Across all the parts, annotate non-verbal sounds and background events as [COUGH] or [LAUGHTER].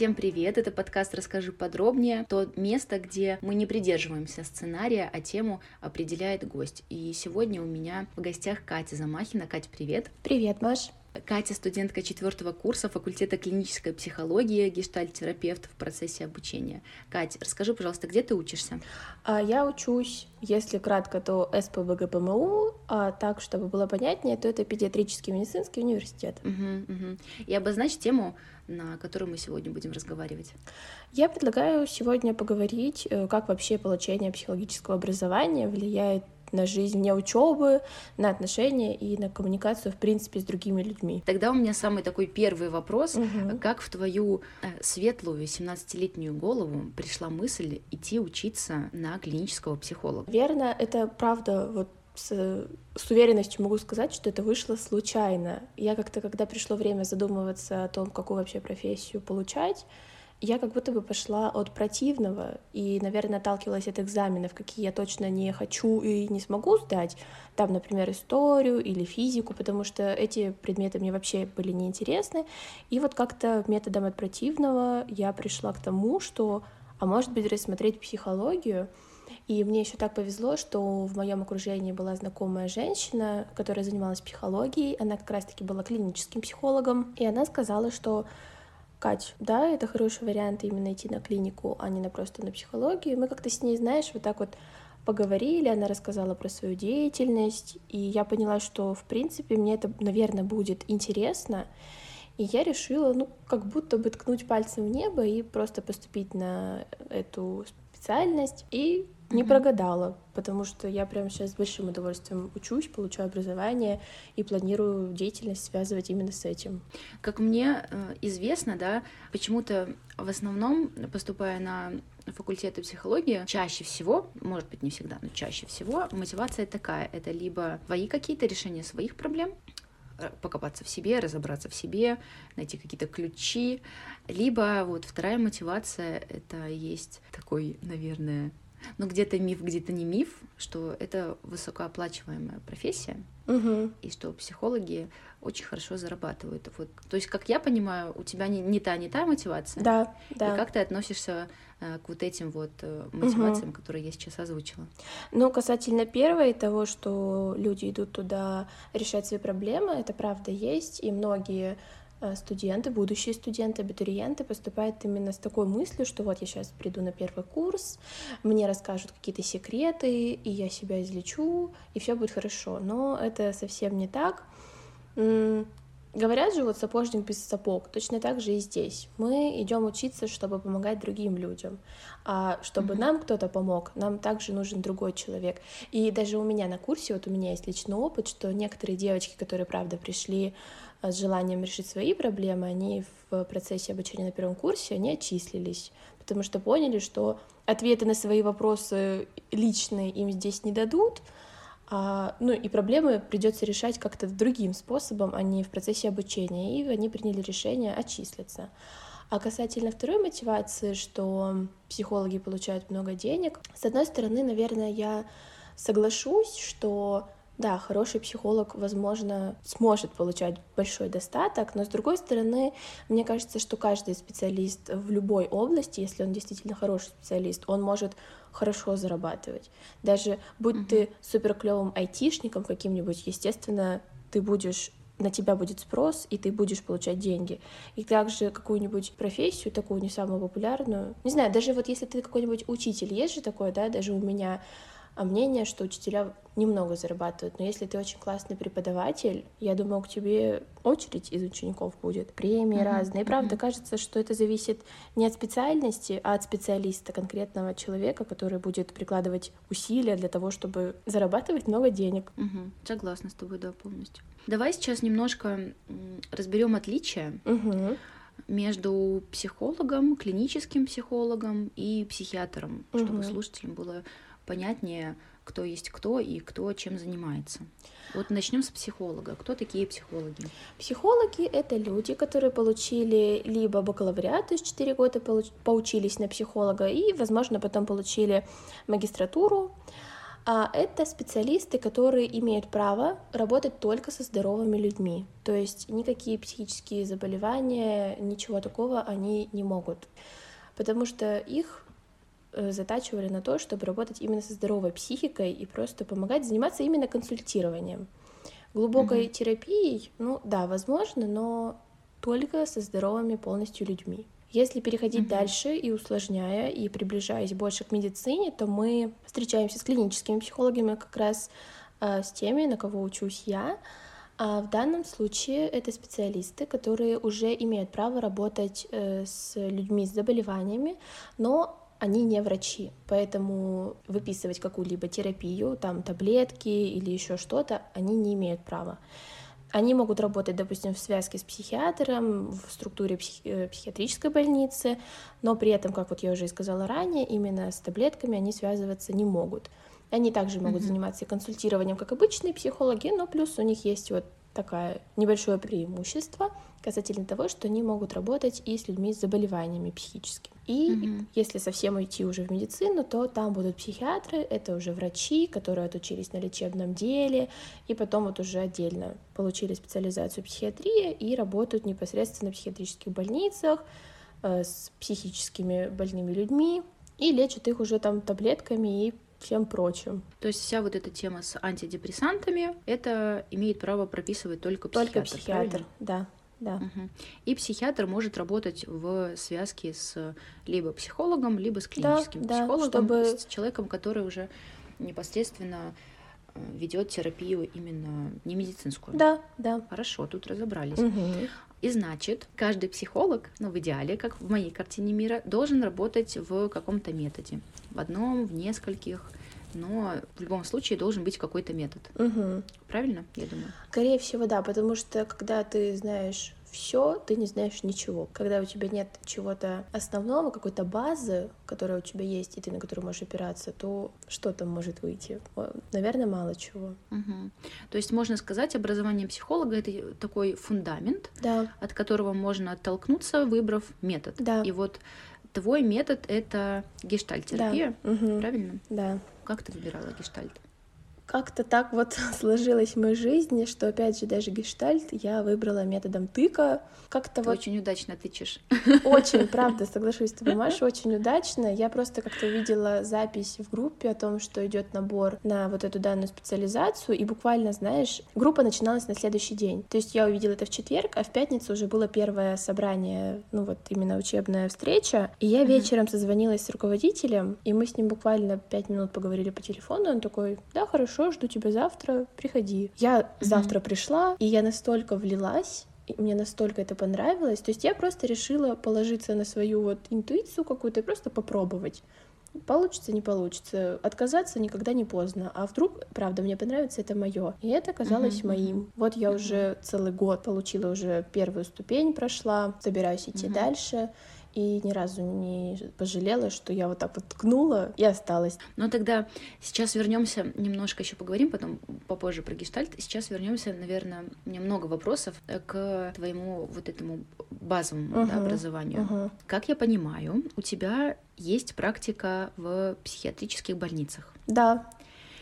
Всем привет! Это подкаст «Расскажи подробнее». То место, где мы не придерживаемся сценария, а тему определяет гость. И сегодня у меня в гостях Катя Замахина. Катя, привет! Привет, Маш! Катя студентка четвертого курса факультета клинической психологии, гештальт-терапевт в процессе обучения. Катя, расскажи, пожалуйста, где ты учишься? А, я учусь, если кратко, то СПБГПМУ, а так, чтобы было понятнее, то это педиатрический медицинский университет. Угу, угу. И обозначь тему, на которую мы сегодня будем разговаривать. Я предлагаю сегодня поговорить, э, как вообще получение психологического образования влияет на жизнь вне учебы, на отношения и на коммуникацию, в принципе, с другими людьми. Тогда у меня самый такой первый вопрос. Угу. Как в твою э, светлую 17-летнюю голову пришла мысль идти учиться на клинического психолога? Верно, это правда, вот с, с уверенностью могу сказать, что это вышло случайно. Я как-то, когда пришло время задумываться о том, какую вообще профессию получать, я как будто бы пошла от противного и, наверное, отталкивалась от экзаменов, какие я точно не хочу и не смогу сдать. Там, например, историю или физику, потому что эти предметы мне вообще были неинтересны. И вот как-то методом от противного я пришла к тому, что, а может быть, рассмотреть психологию. И мне еще так повезло, что в моем окружении была знакомая женщина, которая занималась психологией. Она как раз-таки была клиническим психологом. И она сказала, что Кать, да, это хороший вариант именно идти на клинику, а не на просто на психологию. Мы как-то с ней, знаешь, вот так вот поговорили, она рассказала про свою деятельность, и я поняла, что, в принципе, мне это, наверное, будет интересно. И я решила, ну, как будто бы ткнуть пальцем в небо и просто поступить на эту специальность. И не прогадала, потому что я прямо сейчас с большим удовольствием учусь, получаю образование и планирую деятельность связывать именно с этим. Как мне э, известно, да, почему-то в основном, поступая на факультеты психологии, чаще всего, может быть, не всегда, но чаще всего мотивация такая. Это либо твои какие-то решения своих проблем, э, покопаться в себе, разобраться в себе, найти какие-то ключи. Либо вот вторая мотивация — это есть такой, наверное, но где-то миф, где-то не миф, что это высокооплачиваемая профессия, угу. и что психологи очень хорошо зарабатывают. Вот. То есть, как я понимаю, у тебя не, не та, не та мотивация. Да, да. И как ты относишься э, к вот этим вот э, мотивациям, угу. которые я сейчас озвучила? Ну, касательно первой, того, что люди идут туда решать свои проблемы, это правда есть, и многие студенты, будущие студенты, абитуриенты поступают именно с такой мыслью, что вот я сейчас приду на первый курс, мне расскажут какие-то секреты, и я себя излечу, и все будет хорошо. Но это совсем не так. Говорят же, вот сапожник без сапог. Точно так же и здесь. Мы идем учиться, чтобы помогать другим людям. А чтобы mm-hmm. нам кто-то помог, нам также нужен другой человек. И даже у меня на курсе, вот у меня есть личный опыт, что некоторые девочки, которые, правда, пришли с желанием решить свои проблемы, они в процессе обучения на первом курсе, они отчислились, потому что поняли, что ответы на свои вопросы личные им здесь не дадут, а, ну и проблемы придется решать как-то другим способом, а не в процессе обучения, и они приняли решение отчислиться. А касательно второй мотивации, что психологи получают много денег, с одной стороны, наверное, я соглашусь, что да, хороший психолог, возможно, сможет получать большой достаток, но с другой стороны, мне кажется, что каждый специалист в любой области, если он действительно хороший специалист, он может хорошо зарабатывать. Даже будь uh-huh. ты супер клевым айтишником каким-нибудь, естественно, ты будешь на тебя будет спрос, и ты будешь получать деньги. И также какую-нибудь профессию, такую не самую популярную, не знаю, даже вот если ты какой-нибудь учитель, есть же такое, да, даже у меня а мнение, что учителя немного зарабатывают. Но если ты очень классный преподаватель, я думаю, к тебе очередь из учеников будет, премии mm-hmm. разные. И правда, mm-hmm. кажется, что это зависит не от специальности, а от специалиста, конкретного человека, который будет прикладывать усилия для того, чтобы зарабатывать много денег. Угу. Согласна с тобой, да, полностью. Давай сейчас немножко разберем отличия. Угу между психологом, клиническим психологом и психиатром, угу. чтобы слушателям было понятнее, кто есть кто и кто чем занимается. Вот начнем с психолога. Кто такие психологи? Психологи — это люди, которые получили либо бакалавриат, то есть 4 года поучились на психолога, и, возможно, потом получили магистратуру, А это специалисты, которые имеют право работать только со здоровыми людьми. То есть никакие психические заболевания, ничего такого они не могут. Потому что их затачивали на то, чтобы работать именно со здоровой психикой и просто помогать заниматься именно консультированием. Глубокой mm-hmm. терапией, ну да, возможно, но только со здоровыми полностью людьми. Если переходить mm-hmm. дальше и усложняя, и приближаясь больше к медицине, то мы встречаемся с клиническими психологами как раз э, с теми, на кого учусь я. А в данном случае это специалисты, которые уже имеют право работать э, с людьми с заболеваниями, но они не врачи, поэтому выписывать какую-либо терапию, там таблетки или еще что-то, они не имеют права. Они могут работать, допустим, в связке с психиатром, в структуре психи- э, психиатрической больницы, но при этом, как вот я уже и сказала ранее, именно с таблетками они связываться не могут. Они также могут mm-hmm. заниматься консультированием, как обычные психологи, но плюс у них есть вот такое небольшое преимущество касательно того, что они могут работать и с людьми с заболеваниями психическими. И mm-hmm. если совсем уйти уже в медицину, то там будут психиатры, это уже врачи, которые отучились на лечебном деле, и потом вот уже отдельно получили специализацию психиатрия и работают непосредственно в психиатрических больницах э, с психическими больными людьми и лечат их уже там таблетками и всем прочим. То есть вся вот эта тема с антидепрессантами, это имеет право прописывать только психиатр. Только психиатр, правильно? да. Да. Угу. И психиатр может работать в связке с либо психологом, либо с клиническим да, психологом, да, чтобы... с человеком, который уже непосредственно э, ведет терапию именно не медицинскую. Да, да. Хорошо, тут разобрались. Угу. И значит, каждый психолог, ну, в идеале, как в моей картине мира, должен работать в каком-то методе. В одном, в нескольких, но в любом случае должен быть какой-то метод. Угу. Правильно, я думаю? Скорее всего, да, потому что когда ты знаешь все, ты не знаешь ничего. Когда у тебя нет чего-то основного, какой-то базы, которая у тебя есть, и ты на которую можешь опираться, то что там может выйти? Наверное, мало чего. Угу. То есть можно сказать, образование психолога это такой фундамент, да. от которого можно оттолкнуться, выбрав метод. Да. И вот твой метод это гештальтерапия, да. угу. правильно? Да. Как ты выбирала гештальт? Как-то так вот [LAUGHS] сложилась в моей жизни, что опять же даже гештальт я выбрала методом тыка. Как-то вот... очень удачно тычешь. Очень, правда, [LAUGHS] соглашусь с тобой, Маша, очень удачно. Я просто как-то увидела запись в группе о том, что идет набор на вот эту данную специализацию, и буквально, знаешь, группа начиналась на следующий день. То есть я увидела это в четверг, а в пятницу уже было первое собрание, ну вот именно учебная встреча, и я вечером созвонилась с руководителем, и мы с ним буквально пять минут поговорили по телефону, он такой, да, хорошо, хорошо, жду тебя завтра, приходи. Я mm-hmm. завтра пришла, и я настолько влилась, и мне настолько это понравилось. То есть я просто решила положиться на свою вот интуицию какую-то и просто попробовать. Получится, не получится. Отказаться никогда не поздно. А вдруг, правда, мне понравится это мое. И это оказалось uh-huh, моим. Вот я uh-huh. уже целый год получила уже первую ступень, прошла, собираюсь идти uh-huh. дальше и ни разу не пожалела, что я вот так вот ткнула и осталась. Ну тогда сейчас вернемся немножко еще поговорим, потом попозже про гештальт. Сейчас вернемся, наверное, у меня много вопросов к твоему вот этому базовому uh-huh, да, образованию. Uh-huh. Как я понимаю, у тебя есть практика в психиатрических больницах. Да.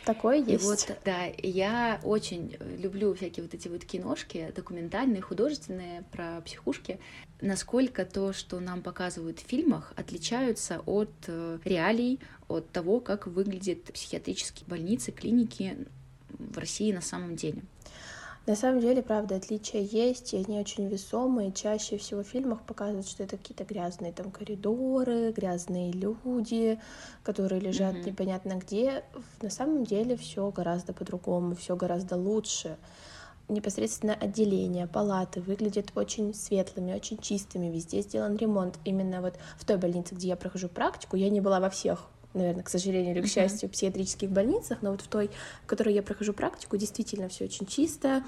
Такое есть. И вот, да, я очень люблю всякие вот эти вот киношки, документальные, художественные, про психушки. Насколько то, что нам показывают в фильмах, отличаются от э, реалий, от того, как выглядят психиатрические больницы, клиники в России на самом деле. На самом деле, правда, отличия есть, и они очень весомые. Чаще всего в фильмах показывают, что это какие-то грязные там коридоры, грязные люди, которые лежат mm-hmm. непонятно где. На самом деле все гораздо по-другому, все гораздо лучше. Непосредственно отделение, палаты выглядят очень светлыми, очень чистыми, везде сделан ремонт. Именно вот в той больнице, где я прохожу практику, я не была во всех наверное, к сожалению или к счастью, психиатрических больницах, но вот в той, в которой я прохожу практику, действительно все очень чисто,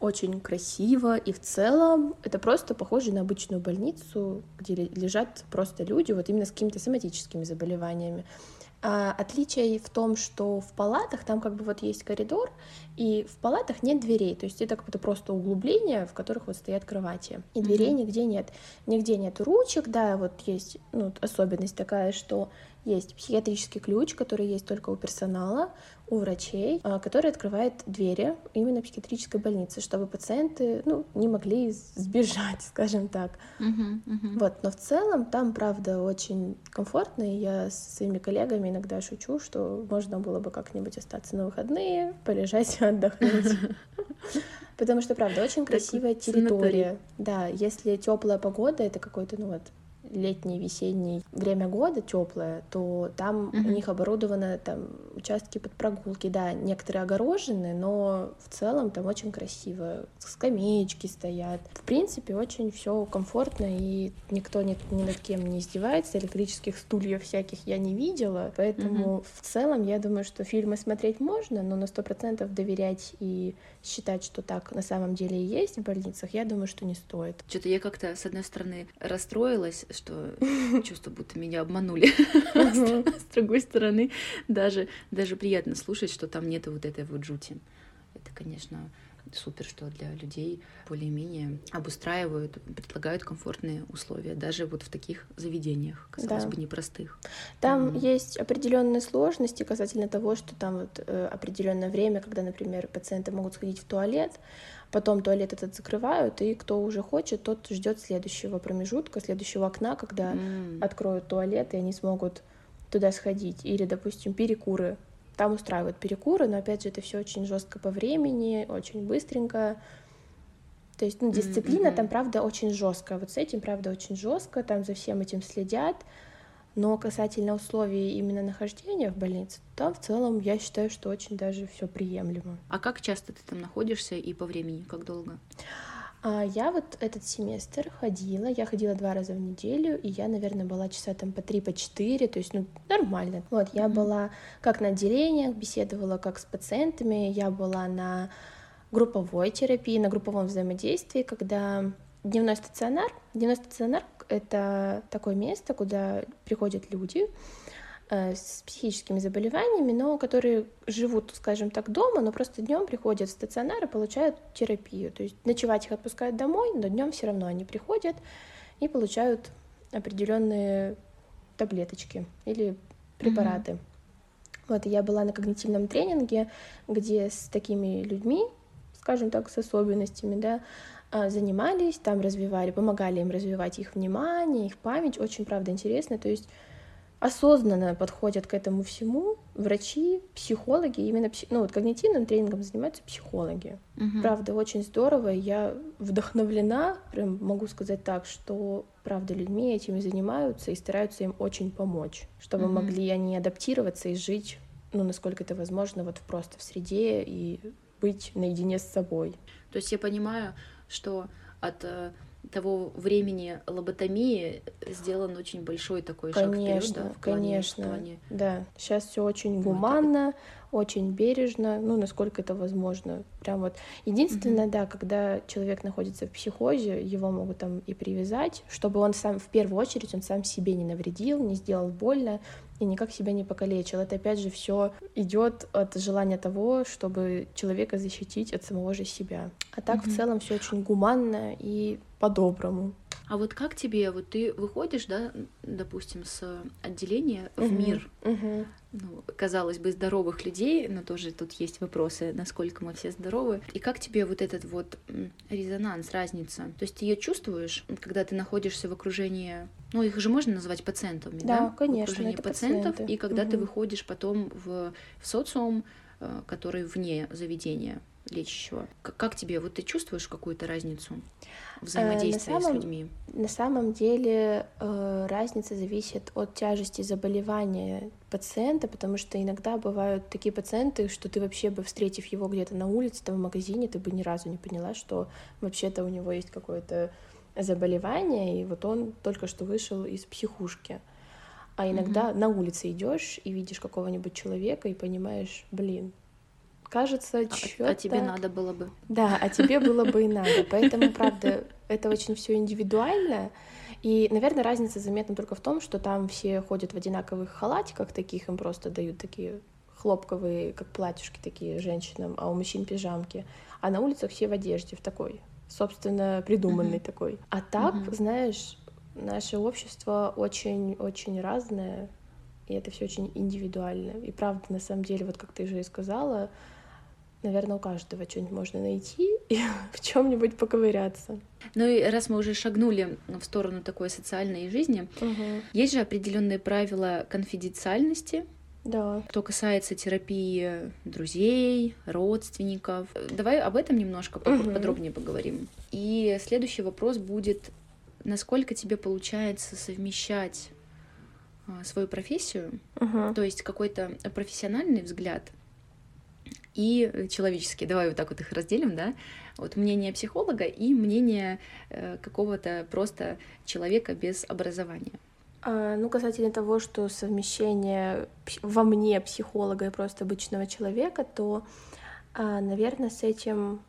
очень красиво, и в целом это просто похоже на обычную больницу, где лежат просто люди вот именно с какими-то соматическими заболеваниями. А отличие в том, что в палатах там как бы вот есть коридор, и в палатах нет дверей, то есть это как-то просто углубления, в которых вот стоят кровати, и дверей mm-hmm. нигде нет, нигде нет ручек, да, вот есть ну, особенность такая, что есть психиатрический ключ, который есть только у персонала, у врачей, а, который открывает двери именно психиатрической больницы, чтобы пациенты ну, не могли сбежать, [LAUGHS] скажем так. Uh-huh, uh-huh. Вот, но в целом там, правда, очень комфортно, и я с своими коллегами иногда шучу, что можно было бы как-нибудь остаться на выходные, полежать и [LAUGHS] отдохнуть. [LAUGHS] Потому что, правда, очень красивая территория. Да, если теплая погода, это какой-то, ну вот, летний, весенний время года теплое, то там uh-huh. у них оборудованы там участки под прогулки, да, некоторые огорожены, но в целом там очень красиво, скамеечки стоят. В принципе, очень все комфортно и никто ни, ни над кем не издевается, электрических стульев всяких я не видела, поэтому uh-huh. в целом я думаю, что фильмы смотреть можно, но на сто процентов доверять и считать, что так на самом деле и есть в больницах, я думаю, что не стоит. Что-то я как-то, с одной стороны, расстроилась, что [LAUGHS] чувство, будто меня обманули. [LAUGHS] С другой стороны, даже, даже приятно слушать, что там нет вот этой вот жути. Это, конечно, супер, что для людей более-менее обустраивают, предлагают комфортные условия, даже вот в таких заведениях, казалось да. бы, непростых. Там mm. есть определенные сложности касательно того, что там вот э, определенное время, когда, например, пациенты могут сходить в туалет, потом туалет этот закрывают, и кто уже хочет, тот ждет следующего промежутка, следующего окна, когда mm. откроют туалет, и они смогут туда сходить. Или, допустим, перекуры там устраивают перекуры, но опять же это все очень жестко по времени, очень быстренько. То есть, ну, дисциплина mm-hmm. там, правда, очень жесткая. Вот с этим, правда, очень жестко, там за всем этим следят. Но касательно условий именно нахождения в больнице, там в целом я считаю, что очень даже все приемлемо. А как часто ты там находишься и по времени, как долго? А я вот этот семестр ходила, я ходила два раза в неделю, и я, наверное, была часа там по три, по четыре, то есть, ну, нормально. Вот, я mm-hmm. была как на отделениях, беседовала как с пациентами, я была на групповой терапии, на групповом взаимодействии, когда дневной стационар, дневной стационар — это такое место, куда приходят люди, с психическими заболеваниями, но которые живут, скажем так, дома, но просто днем приходят в стационар и получают терапию. То есть ночевать их отпускают домой, но днем все равно они приходят и получают определенные таблеточки или препараты. Mm-hmm. Вот я была на когнитивном тренинге, где с такими людьми, скажем так, с особенностями, да, а, занимались, там развивали, помогали им развивать их внимание, их память. Очень, правда, интересно. То есть осознанно подходят к этому всему врачи, психологи, именно пси... ну, вот когнитивным тренингом занимаются психологи. Угу. Правда, очень здорово, я вдохновлена, прям могу сказать так, что, правда, людьми этими занимаются и стараются им очень помочь, чтобы угу. могли они адаптироваться и жить, ну, насколько это возможно, вот просто в среде и быть наедине с собой. То есть я понимаю, что от э, того времени лоботомии сделан очень большой такой конечно, шаг вперед, да, в плане, конечно, в плане... да. Сейчас все очень гуманно, очень бережно, ну, насколько это возможно. Прям вот единственное, угу. да, когда человек находится в психозе, его могут там и привязать, чтобы он сам, в первую очередь, он сам себе не навредил, не сделал больно и никак себя не покалечил. Это опять же все идет от желания того, чтобы человека защитить от самого же себя. А так угу. в целом все очень гуманно и по-доброму. А вот как тебе, вот ты выходишь, да, допустим, с отделения в uh-huh, мир, uh-huh. Ну, казалось бы, здоровых людей, но тоже тут есть вопросы, насколько мы все здоровы. И как тебе вот этот вот резонанс, разница? То есть ты ее чувствуешь, когда ты находишься в окружении, ну их же можно назвать пациентами, да? Да, конечно. В окружении это пациентов, пациенты. и когда uh-huh. ты выходишь потом в, в социум, э, который вне заведения лечащего. Как тебе, вот ты чувствуешь какую-то разницу взаимодействия э, самом, с людьми? На самом деле э, разница зависит от тяжести заболевания пациента, потому что иногда бывают такие пациенты, что ты вообще бы, встретив его где-то на улице, там в магазине, ты бы ни разу не поняла, что вообще-то у него есть какое-то заболевание, и вот он только что вышел из психушки. А иногда mm-hmm. на улице идешь и видишь какого-нибудь человека и понимаешь, блин, кажется, а, что-то... А тебе надо было бы. Да, а тебе было бы и [LAUGHS] надо. Поэтому, правда, это очень все индивидуально. И, наверное, разница заметна только в том, что там все ходят в одинаковых халатиках таких, им просто дают такие хлопковые, как платьюшки такие женщинам, а у мужчин пижамки. А на улицах все в одежде, в такой, собственно, придуманной uh-huh. такой. А так, uh-huh. знаешь, наше общество очень-очень разное, и это все очень индивидуально. И правда, на самом деле, вот как ты же и сказала, наверное, у каждого что-нибудь можно найти и [LAUGHS] в чем-нибудь поковыряться. Ну и раз мы уже шагнули в сторону такой социальной жизни, угу. есть же определенные правила конфиденциальности. Да. Что касается терапии друзей, родственников. Давай об этом немножко угу. подробнее поговорим. И следующий вопрос будет, насколько тебе получается совмещать а, свою профессию, угу. то есть какой-то профессиональный взгляд и человеческие. Давай вот так вот их разделим, да? Вот мнение психолога и мнение э, какого-то просто человека без образования. А, ну, касательно того, что совмещение во мне психолога и просто обычного человека, то, а, наверное, с этим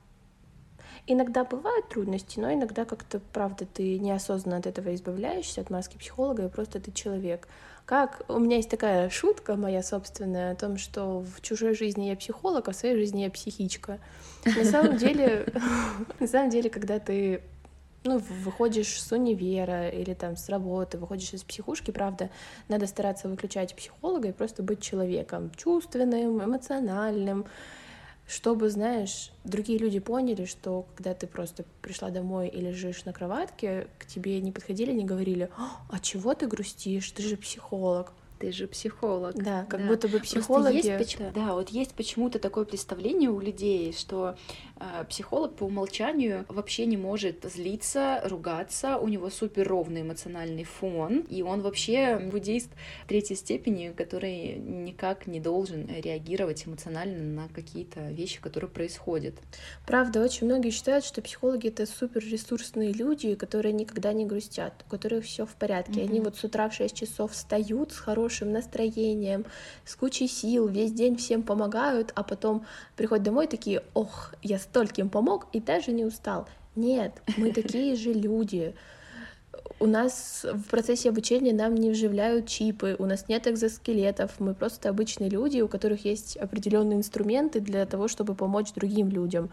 иногда бывают трудности, но иногда как-то, правда, ты неосознанно от этого избавляешься, от маски психолога, и просто ты человек. Как у меня есть такая шутка моя собственная о том, что в чужой жизни я психолог, а в своей жизни я психичка. На самом деле, [LAUGHS] на самом деле, когда ты ну, выходишь с универа или там с работы, выходишь из психушки, правда, надо стараться выключать психолога и просто быть человеком чувственным, эмоциональным, чтобы, знаешь, другие люди поняли, что когда ты просто пришла домой и лежишь на кроватке, к тебе не подходили, не говорили, а чего ты грустишь, ты же психолог ты же психолог. Да, как да. будто бы психологи... Есть, да, вот есть почему-то такое представление у людей, что психолог по умолчанию вообще не может злиться, ругаться, у него супер ровный эмоциональный фон, и он вообще буддист третьей степени, который никак не должен реагировать эмоционально на какие-то вещи, которые происходят. Правда, очень многие считают, что психологи это супер ресурсные люди, которые никогда не грустят, у которых все в порядке. Mm-hmm. Они вот с утра в 6 часов встают с хорошим хорошим настроением, с кучей сил, весь день всем помогают, а потом приходят домой такие, ох, я стольким помог и даже не устал. Нет, мы [LAUGHS] такие же люди. У нас в процессе обучения нам не вживляют чипы, у нас нет экзоскелетов, мы просто обычные люди, у которых есть определенные инструменты для того, чтобы помочь другим людям.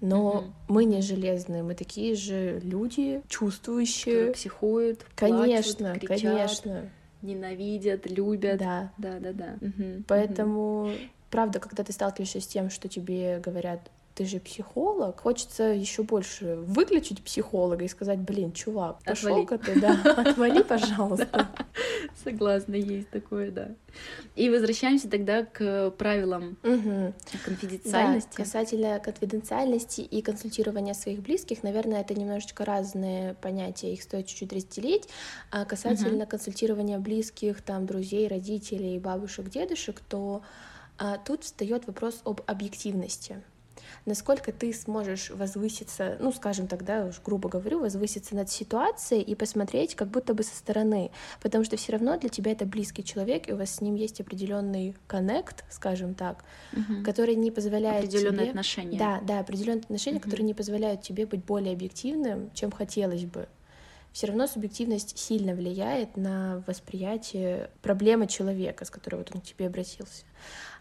Но угу. мы не железные, мы такие же люди, чувствующие. Которые психуют, конечно, плачут, кричат. конечно ненавидят, любят. Да. Да, да, да. Угу, Поэтому, угу. правда, когда ты сталкиваешься с тем, что тебе говорят, ты же психолог, хочется еще больше выключить психолога и сказать, блин, чувак, пошел-ка ты, [LAUGHS] да, отвали, пожалуйста. Согласна, есть такое, да. И возвращаемся тогда к правилам конфиденциальности. Да, касательно конфиденциальности и консультирования своих близких, наверное, это немножечко разные понятия, их стоит чуть-чуть разделить. А касательно угу. консультирования близких, там, друзей, родителей, бабушек, дедушек, то а, тут встает вопрос об объективности насколько ты сможешь возвыситься, ну, скажем тогда, уж грубо говорю, возвыситься над ситуацией и посмотреть как будто бы со стороны, потому что все равно для тебя это близкий человек, и у вас с ним есть определенный коннект, скажем так, угу. который не позволяет определенные тебе... отношения. Да, да, определенные отношения, угу. которые не позволяют тебе быть более объективным, чем хотелось бы все равно субъективность сильно влияет на восприятие проблемы человека, с которой вот он к тебе обратился.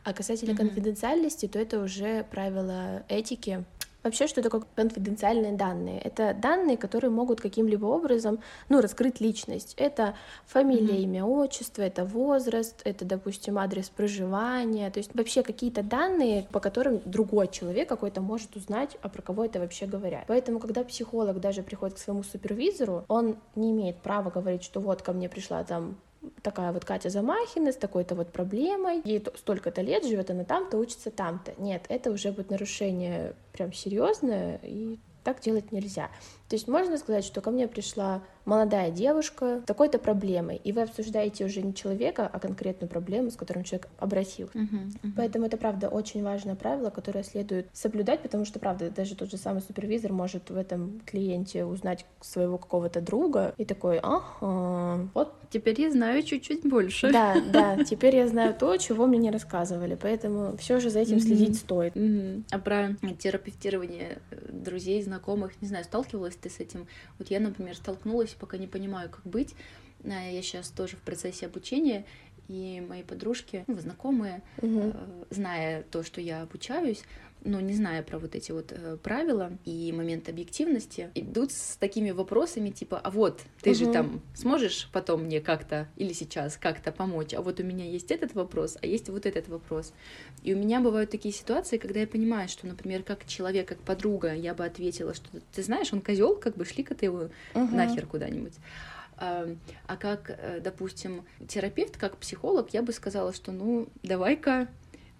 А касательно mm-hmm. конфиденциальности, то это уже правило этики. Вообще, что такое конфиденциальные данные? Это данные, которые могут каким-либо образом, ну, раскрыть личность. Это фамилия, mm-hmm. имя, отчество, это возраст, это, допустим, адрес проживания, то есть вообще какие-то данные, по которым другой человек какой-то может узнать, а про кого это вообще говорят. Поэтому, когда психолог даже приходит к своему супервизору, он не имеет права говорить, что вот ко мне пришла там такая вот Катя Замахина с такой-то вот проблемой, ей столько-то лет живет, она там-то учится там-то. Нет, это уже будет нарушение прям серьезное, и так делать нельзя. То есть можно сказать, что ко мне пришла молодая девушка с такой-то проблемой, и вы обсуждаете уже не человека, а конкретную проблему, с которой человек обратился. Uh-huh, uh-huh. Поэтому это, правда, очень важное правило, которое следует соблюдать, потому что, правда, даже тот же самый супервизор может в этом клиенте узнать своего какого-то друга и такой, ага, вот. Теперь я знаю чуть-чуть больше. Да, [LAUGHS] да, теперь я знаю то, чего мне не рассказывали, поэтому все же за этим uh-huh. следить стоит. Uh-huh. А про терапевтирование друзей, знакомых, не знаю, сталкивалась ты с этим? Вот я, например, столкнулась, пока не понимаю, как быть. Э, я сейчас тоже в процессе обучения, и мои подружки, ну, знакомые, угу. зная то, что я обучаюсь, но не зная про вот эти вот э, правила и момент объективности, идут с такими вопросами типа, а вот ты угу. же там сможешь потом мне как-то или сейчас как-то помочь, а вот у меня есть этот вопрос, а есть вот этот вопрос. И у меня бывают такие ситуации, когда я понимаю, что, например, как человек, как подруга, я бы ответила, что ты знаешь, он козел, как бы шли-ка ты его угу. нахер куда-нибудь. А как, э, допустим, терапевт, как психолог, я бы сказала, что ну давай-ка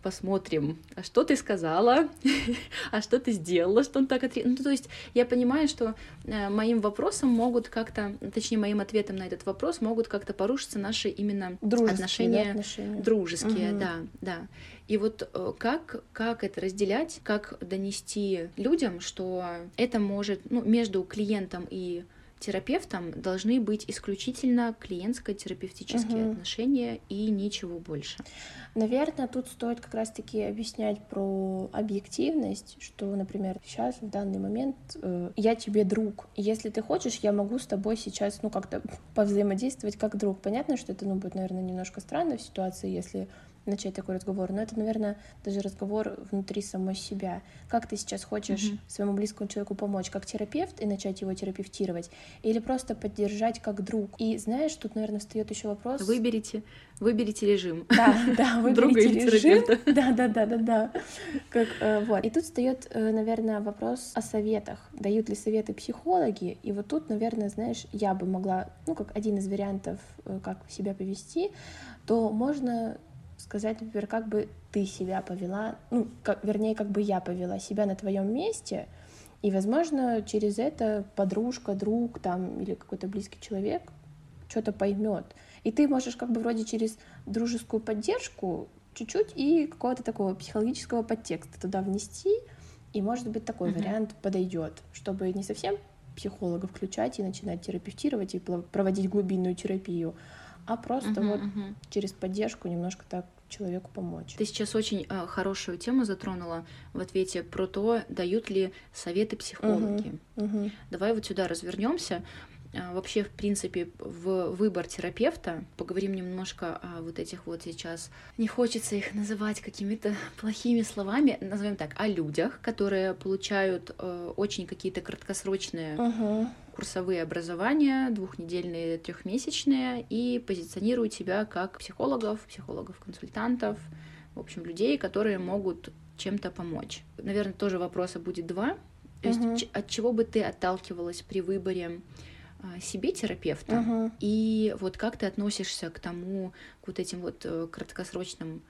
посмотрим, а что ты сказала, [LAUGHS] а что ты сделала, что он так ответил. Ну, то есть я понимаю, что э, моим вопросом могут как-то, точнее, моим ответом на этот вопрос могут как-то порушиться наши именно дружеские, отношения, да, отношения, дружеские, угу. да, да. И вот э, как, как это разделять, как донести людям, что это может, ну, между клиентом и терапевтом должны быть исключительно клиентско-терапевтические угу. отношения и ничего больше. Наверное, тут стоит как раз-таки объяснять про объективность, что, например, сейчас в данный момент э, я тебе друг. И если ты хочешь, я могу с тобой сейчас, ну, как-то повзаимодействовать как друг. Понятно, что это, ну, будет, наверное, немножко странно в ситуации, если начать такой разговор, но это, наверное, даже разговор внутри самой себя. Как ты сейчас хочешь mm-hmm. своему близкому человеку помочь, как терапевт и начать его терапевтировать, или просто поддержать как друг? И знаешь, тут, наверное, встает еще вопрос. Выберите, выберите режим. [LAUGHS] Да, да, [LAUGHS] выберите режим. [LAUGHS] Да, да, да, да, да. Как, э, вот. И тут встает, э, наверное, вопрос о советах. Дают ли советы психологи? И вот тут, наверное, знаешь, я бы могла, ну, как один из вариантов, э, как себя повести, то можно сказать, например, как бы ты себя повела, ну, как, вернее, как бы я повела себя на твоем месте, и, возможно, через это подружка, друг там или какой-то близкий человек что-то поймет. И ты можешь как бы вроде через дружескую поддержку чуть-чуть и какого-то такого психологического подтекста туда внести, и, может быть, такой uh-huh. вариант подойдет, чтобы не совсем психолога включать и начинать терапевтировать и проводить глубинную терапию, а просто uh-huh, вот uh-huh. через поддержку немножко так человеку помочь. Ты сейчас очень э, хорошую тему затронула в ответе про то, дают ли советы психологи. Uh-huh, uh-huh. Давай вот сюда развернемся. А, вообще, в принципе, в выбор терапевта поговорим немножко о вот этих вот сейчас. Не хочется их называть какими-то [LAUGHS] плохими словами, назовем так, о людях, которые получают э, очень какие-то краткосрочные uh-huh курсовые образования, двухнедельные, трехмесячные, и позиционируют себя как психологов, психологов-консультантов, в общем, людей, которые могут чем-то помочь. Наверное, тоже вопроса будет два. То есть от чего бы ты отталкивалась при выборе себе терапевта, uh-huh. и вот как ты относишься к тому, к вот этим вот э, краткосрочным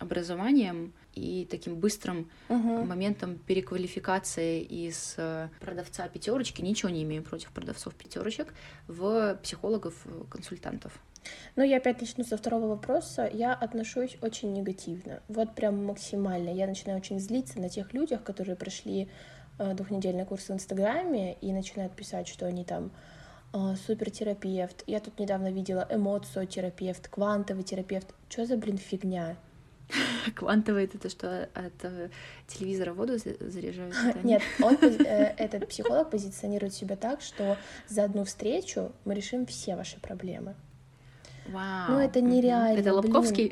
образованием и таким быстрым uh-huh. моментом переквалификации из э, продавца пятерочки, ничего не имею против продавцов пятерочек, в психологов-консультантов. Ну, я опять начну со второго вопроса. Я отношусь очень негативно. Вот прям максимально. Я начинаю очень злиться на тех людях, которые прошли э, двухнедельный курс в Инстаграме и начинают писать, что они там э, супертерапевт. Я тут недавно видела эмоциотерапевт, квантовый терапевт. Что за, блин, фигня? [LAUGHS] Квантовый это то, что от э, телевизора воду заряжают? [LAUGHS] Нет, он, э, [LAUGHS] этот психолог позиционирует себя так, что за одну встречу мы решим все ваши проблемы. Вау. Ну это нереально. Это Лобковский?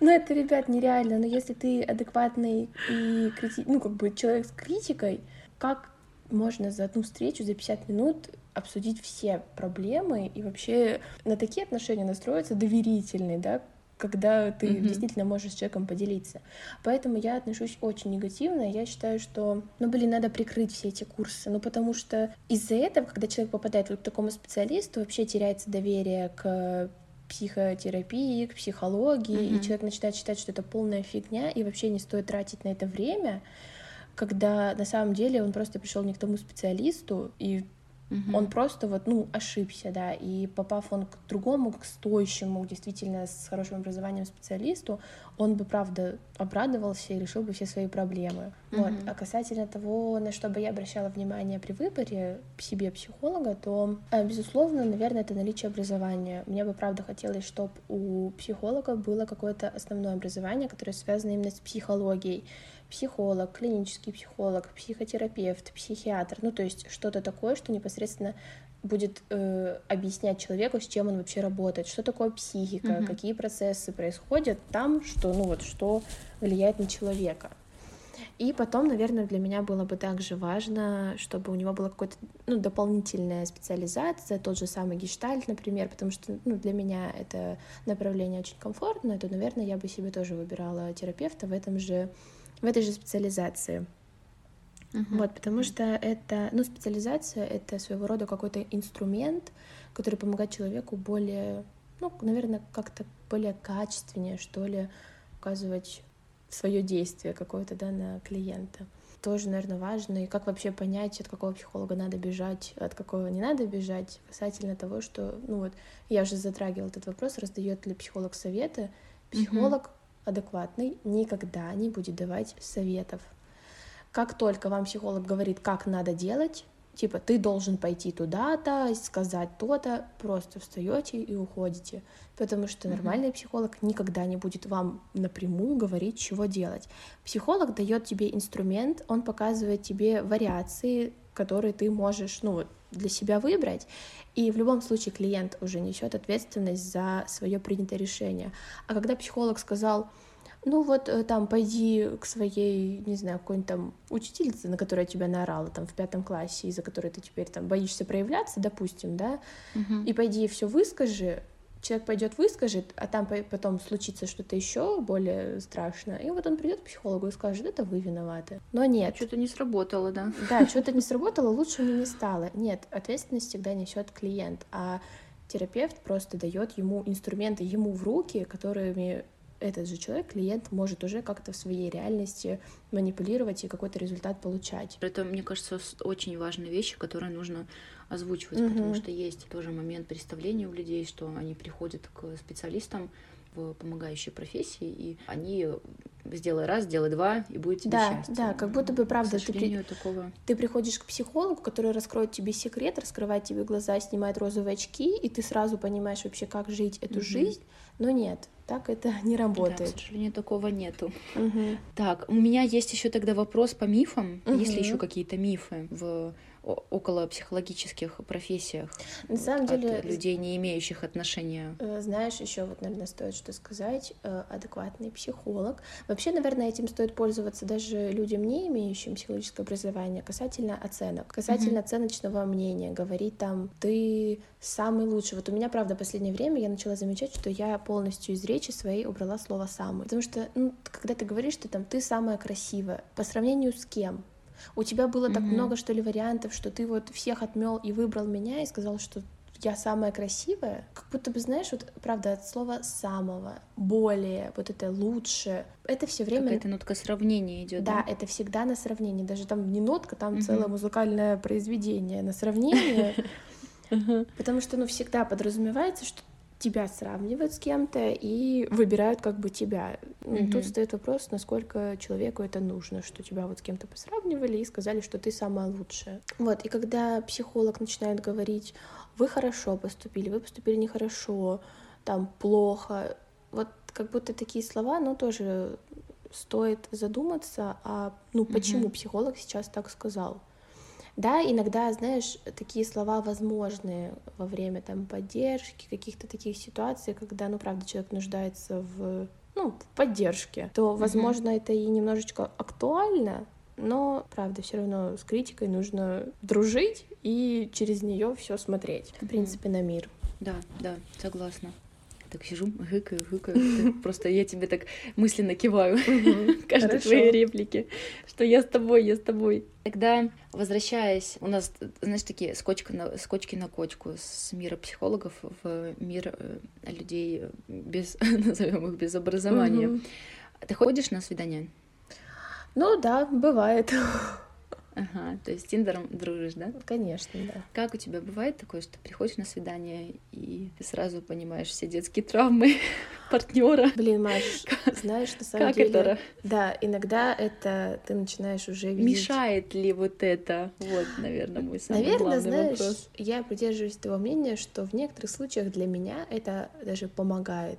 Ну это, ребят, нереально. Но если ты адекватный и крити... ну как бы человек с критикой, как можно за одну встречу, за 50 минут обсудить все проблемы и вообще на такие отношения настроиться доверительные, да, когда ты mm-hmm. действительно можешь с человеком поделиться. Поэтому я отношусь очень негативно. Я считаю, что, ну, блин, надо прикрыть все эти курсы. Ну, потому что из-за этого, когда человек попадает вот к такому специалисту, вообще теряется доверие к психотерапии, к психологии, mm-hmm. и человек начинает считать, что это полная фигня, и вообще не стоит тратить на это время, когда на самом деле он просто пришел не к тому специалисту, и Угу. Он просто вот, ну, ошибся, да, и попав он к другому, к стоящему, действительно, с хорошим образованием специалисту, он бы, правда, обрадовался и решил бы все свои проблемы. Угу. Вот. А касательно того, на что бы я обращала внимание при выборе себе психолога, то, э, безусловно, наверное, это наличие образования. Мне бы, правда, хотелось, чтобы у психолога было какое-то основное образование, которое связано именно с психологией, психолог, клинический психолог, психотерапевт, психиатр, ну то есть что-то такое, что непосредственно будет э, объяснять человеку, с чем он вообще работает, что такое психика, mm-hmm. какие процессы происходят там, что, ну вот, что влияет на человека. И потом, наверное, для меня было бы также важно, чтобы у него была какая-то ну, дополнительная специализация, тот же самый гештальт, например, потому что ну, для меня это направление очень комфортное, то, наверное, я бы себе тоже выбирала терапевта в этом же, в этой же специализации. Uh-huh. Вот, потому что это, ну, специализация — это своего рода какой-то инструмент, который помогает человеку более, ну, наверное, как-то более качественнее, что ли, указывать свое действие какое-то, да, на клиента. Тоже, наверное, важно. И как вообще понять, от какого психолога надо бежать, от какого не надо бежать, касательно того, что, ну вот, я уже затрагивала этот вопрос, раздает ли психолог советы. Психолог. Адекватный никогда не будет давать советов. Как только вам психолог говорит, как надо делать, типа ты должен пойти туда-то, сказать то-то, просто встаете и уходите, потому что нормальный психолог никогда не будет вам напрямую говорить, чего делать. Психолог дает тебе инструмент, он показывает тебе вариации, которые ты можешь, ну, для себя выбрать, и в любом случае клиент уже несет ответственность за свое принятое решение. А когда психолог сказал, ну вот э, там пойди к своей, не знаю, какой-нибудь там учительнице, на которую тебя наорала там в пятом классе, из-за которой ты теперь там боишься проявляться, допустим, да, угу. и пойди все выскажи, человек пойдет выскажет, а там потом случится что-то еще более страшное, и вот он придет к психологу и скажет, это вы виноваты. Но нет. Что-то не сработало, да? Да, что-то не сработало, лучше мне не стало. Нет, ответственность всегда несет клиент, а терапевт просто дает ему инструменты ему в руки, которыми этот же человек, клиент, может уже как-то в своей реальности манипулировать и какой-то результат получать. Это, мне кажется, очень важные вещи, которые нужно озвучивать, угу. потому что есть тоже момент представления у людей, что они приходят к специалистам в помогающей профессии, и они сделай раз, сделай два, и будет тебе да, счастье. Да, как будто бы правда. Ты, при... такого... ты приходишь к психологу, который раскроет тебе секрет, раскрывает тебе глаза, снимает розовые очки, и ты сразу понимаешь вообще, как жить эту угу. жизнь. Но нет, так это не работает. Да, к сожалению, такого нету. Угу. Так, у меня есть еще тогда вопрос по мифам. Угу. Есть ли еще какие-то мифы в около психологических профессиях на самом от деле людей, не имеющих отношения. Э, знаешь, еще вот, наверное, стоит что сказать. Э, адекватный психолог. Вообще, наверное, этим стоит пользоваться даже людям, не имеющим психологическое образование, касательно оценок, касательно mm-hmm. оценочного мнения. Говорить там, ты самый лучший. Вот у меня, правда, в последнее время я начала замечать, что я полностью из речи своей убрала слово «самый». Потому что, ну, когда ты говоришь, что там ты самая красивая, по сравнению с кем? У тебя было mm-hmm. так много, что ли, вариантов, что ты вот всех отмел и выбрал меня и сказал, что я самая красивая, как будто бы, знаешь, вот правда от слова самого, более, вот это лучше, это все время... Какая-то нотка сравнения идет. Да, да, это всегда на сравнении, даже там не нотка, там угу. целое музыкальное произведение на сравнение, [LAUGHS] потому что, ну, всегда подразумевается, что тебя сравнивают с кем-то и выбирают как бы тебя. Mm-hmm. Тут стоит вопрос, насколько человеку это нужно, что тебя вот с кем-то посравнивали и сказали, что ты самая лучшая. Вот, и когда психолог начинает говорить, вы хорошо поступили, вы поступили нехорошо, там плохо, вот как будто такие слова, ну тоже стоит задуматься, а ну почему mm-hmm. психолог сейчас так сказал? Да, иногда, знаешь, такие слова возможны во время там поддержки, каких-то таких ситуаций, когда, ну, правда, человек нуждается в, ну, в поддержке, то, возможно, mm-hmm. это и немножечко актуально, но, правда, все равно с критикой нужно дружить и через нее все смотреть, в принципе, на мир. Да, да, согласна так сижу, гыкаю, гыкаю. [LAUGHS] Просто я тебе так мысленно киваю [LAUGHS] каждой твоей реплике, что я с тобой, я с тобой. Тогда, возвращаясь, у нас, знаешь, такие скочки на, скочки на кочку с мира психологов в мир э, людей без, [LAUGHS] назовем их, без образования. Ты ходишь на свидания? Ну да, бывает. Ага, то есть с Тиндером дружишь, да? Конечно, да. Как у тебя бывает такое, что приходишь на свидание и ты сразу понимаешь все детские травмы [LAUGHS] партнера? Блин, Маш, [LAUGHS] знаешь, на самом как деле... Это? Да, иногда это ты начинаешь уже видеть... Мешает ли вот это? Вот, наверное, мой самый наверное, главный знаешь, вопрос. я придерживаюсь того мнения, что в некоторых случаях для меня это даже помогает,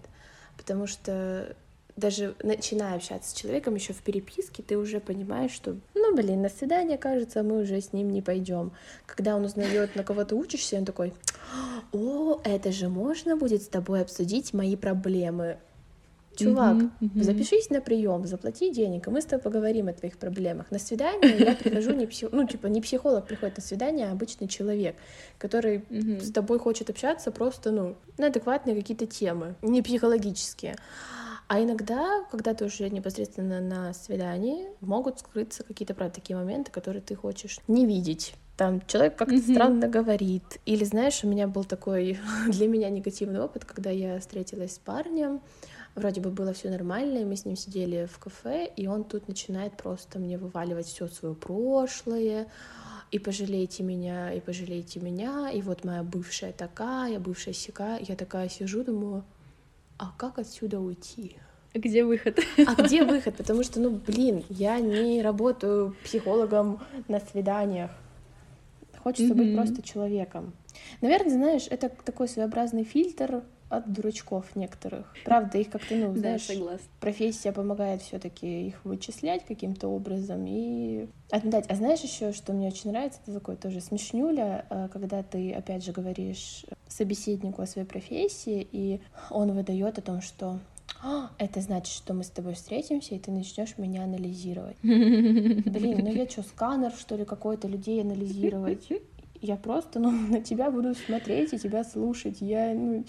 потому что даже начиная общаться с человеком еще в переписке, ты уже понимаешь, что, ну, блин, на свидание, кажется, мы уже с ним не пойдем. Когда он узнает, на кого ты учишься, он такой, о, это же можно будет с тобой обсудить мои проблемы. Чувак, uh-huh, uh-huh. запишись на прием, заплати денег, и мы с тобой поговорим о твоих проблемах. На свидание я прихожу не псих... ну типа не психолог приходит на свидание, а обычный человек, который uh-huh. с тобой хочет общаться просто ну на адекватные какие-то темы, не психологические. А иногда, когда ты уже непосредственно на свидании, могут скрыться какие-то, правда, такие моменты, которые ты хочешь не видеть. Там человек как-то mm-hmm. странно говорит. Или, знаешь, у меня был такой [LAUGHS] для меня негативный опыт, когда я встретилась с парнем, вроде бы было все нормально, и мы с ним сидели в кафе, и он тут начинает просто мне вываливать все свое прошлое, и пожалейте меня, и пожалейте меня, и вот моя бывшая такая, бывшая сика. Я такая сижу, думаю, а как отсюда уйти? Где выход? А где выход? Потому что, ну, блин, я не работаю психологом на свиданиях. Хочется mm-hmm. быть просто человеком. Наверное, знаешь, это такой своеобразный фильтр от дурачков некоторых. Правда, их как-то, ну, знаешь, да, профессия помогает все таки их вычислять каким-то образом и отметать. А знаешь еще, что мне очень нравится, это такое тоже смешнюля, э, когда ты, опять же, говоришь собеседнику о своей профессии, и он выдает о том, что «А, это значит, что мы с тобой встретимся, и ты начнешь меня анализировать. Блин, ну я что, сканер, что ли, какой-то людей анализировать? Я просто, ну, на тебя буду смотреть и тебя слушать. Я, ну,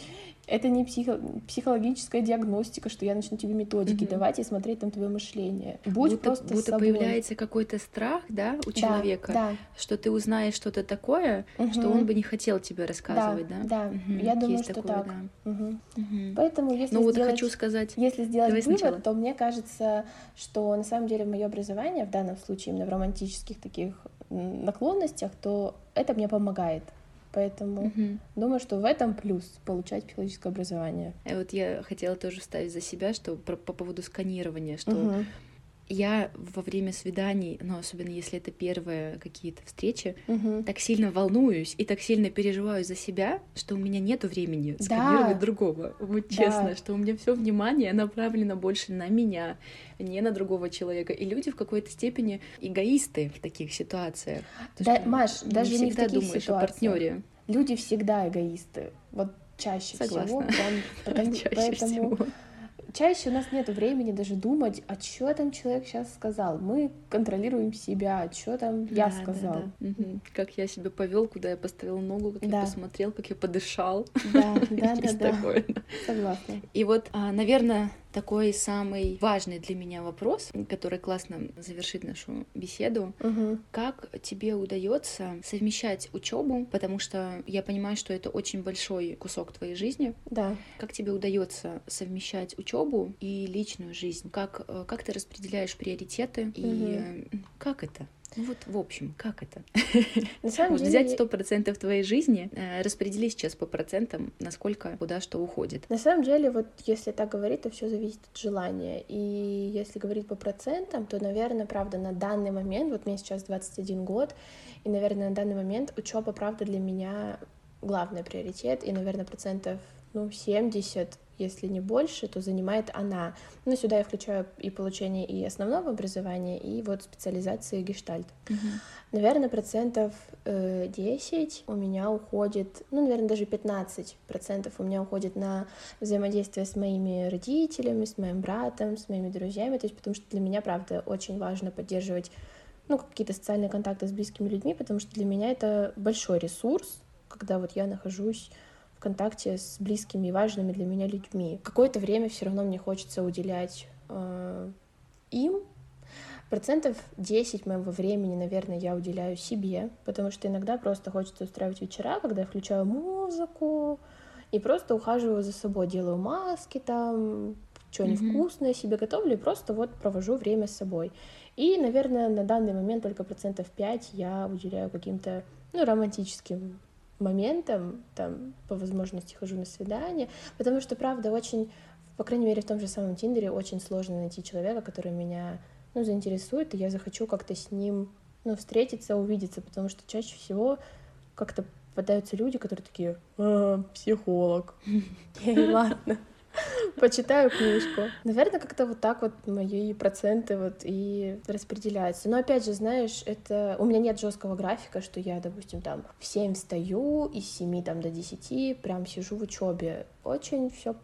это не психо психологическая диагностика, что я начну тебе методики mm-hmm. давать и смотреть там твое мышление. Будь будто, просто будто собой. появляется какой-то страх, да, у да, человека, да. что ты узнаешь что-то такое, mm-hmm. что он бы не хотел тебе рассказывать, да? Да, да. Mm-hmm. Я думаю, Есть что такое, так. Да. Угу. Угу. Поэтому если ну, вот сделать, хочу сказать, если сделать Давай вывод, сначала. то мне кажется, что на самом деле мое образование в данном случае именно в романтических таких наклонностях, то это мне помогает. Поэтому угу. думаю, что в этом плюс получать психологическое образование. А вот я хотела тоже вставить за себя, что про, по поводу сканирования, что угу я во время свиданий, ну, особенно если это первые какие-то встречи, угу. так сильно волнуюсь и так сильно переживаю за себя, что у меня нету времени да. сканировать другого. Вот да. честно, что у меня все внимание направлено больше на меня, не на другого человека. И люди в какой-то степени эгоисты в таких ситуациях. Да, Маш, даже не, не в таких думаешь ситуациях. о партнере. Люди всегда эгоисты. Вот чаще Согласна. всего. Прям, [LAUGHS] потому, чаще поэтому всего чаще у нас нет времени даже думать, а что там человек сейчас сказал. Мы контролируем себя, а что там я да, сказал. Да, да. Угу. Как я себя повел, куда я поставил ногу, как да. я посмотрел, как я подышал. Да, да, [LAUGHS] да, да. Согласна. И вот, а, наверное, такой самый важный для меня вопрос, который классно завершит нашу беседу. Угу. Как тебе удается совмещать учебу, потому что я понимаю, что это очень большой кусок твоей жизни. Да. Как тебе удается совмещать учебу и личную жизнь? Как, э, как ты распределяешь приоритеты и угу. как это? Ну вот, в общем, как это? [LAUGHS] На самом вот деле... взять сто процентов твоей жизни, э, распредели сейчас по процентам, насколько куда что уходит. На самом деле, вот если так говорить, то все зависит от желания. И если говорить по процентам, то, наверное, правда, на данный момент, вот мне сейчас 21 год, и, наверное, на данный момент учеба, правда, для меня главный приоритет, и, наверное, процентов ну, 70 если не больше, то занимает она. Ну, сюда я включаю и получение и основного образования, и вот специализации гештальт. Угу. Наверное, процентов э, 10 у меня уходит, ну, наверное, даже 15 процентов у меня уходит на взаимодействие с моими родителями, с моим братом, с моими друзьями, то есть потому что для меня, правда, очень важно поддерживать ну, какие-то социальные контакты с близкими людьми, потому что для меня это большой ресурс, когда вот я нахожусь контакте с близкими и важными для меня людьми. Какое-то время все равно мне хочется уделять э, им. Процентов 10 моего времени, наверное, я уделяю себе, потому что иногда просто хочется устраивать вечера, когда я включаю музыку и просто ухаживаю за собой, делаю маски там, что-нибудь mm-hmm. вкусное себе готовлю и просто вот провожу время с собой. И, наверное, на данный момент только процентов 5 я уделяю каким-то ну, романтическим моментом, там, по возможности хожу на свидание, потому что, правда, очень, по крайней мере, в том же самом Тиндере очень сложно найти человека, который меня, ну, заинтересует, и я захочу как-то с ним, ну, встретиться, увидеться, потому что чаще всего как-то попадаются люди, которые такие, а, психолог. [LAUGHS] Ладно. Почитаю книжку. Наверное, как-то вот так вот мои проценты вот и распределяются. Но опять же, знаешь, это у меня нет жесткого графика, что я, допустим, там в 7 встаю, и с 7 там до 10 прям сижу в учебе. Очень все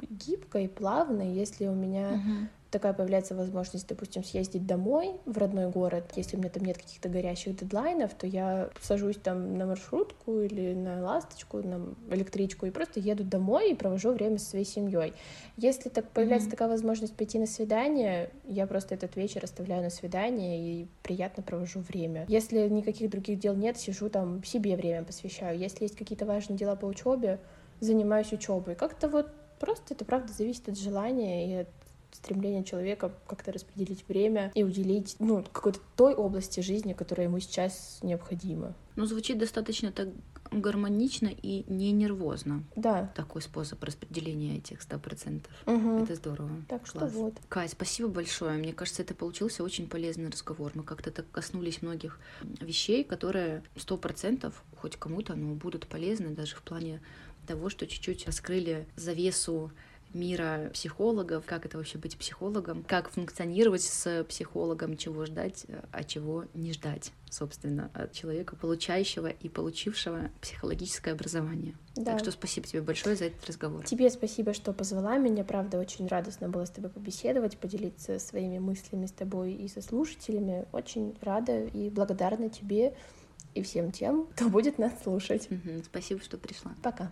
гибко и плавно, если у меня uh-huh такая появляется возможность, допустим, съездить домой в родной город, если у меня там нет каких-то горящих дедлайнов, то я сажусь там на маршрутку или на ласточку, на электричку и просто еду домой и провожу время со своей семьей. Если так появляется mm-hmm. такая возможность пойти на свидание, я просто этот вечер оставляю на свидание и приятно провожу время. Если никаких других дел нет, сижу там себе время посвящаю. Если есть какие-то важные дела по учебе, занимаюсь учебой. Как-то вот просто это правда зависит от желания и от стремление человека как-то распределить время и уделить, ну, какой-то той области жизни, которая ему сейчас необходима. Ну, звучит достаточно так гармонично и не нервозно. Да. Такой способ распределения этих ста процентов. Угу. Это здорово. Так Класс. что вот. Кай, спасибо большое. Мне кажется, это получился очень полезный разговор. Мы как-то так коснулись многих вещей, которые сто процентов хоть кому-то, но будут полезны даже в плане того, что чуть-чуть раскрыли завесу мира психологов, как это вообще быть психологом, как функционировать с психологом, чего ждать, а чего не ждать, собственно, от человека, получающего и получившего психологическое образование. Да. Так что спасибо тебе большое за этот разговор. Тебе спасибо, что позвала меня. Правда, очень радостно было с тобой побеседовать, поделиться своими мыслями с тобой и со слушателями. Очень рада и благодарна тебе и всем тем, кто будет нас слушать. Угу, спасибо, что пришла. Пока.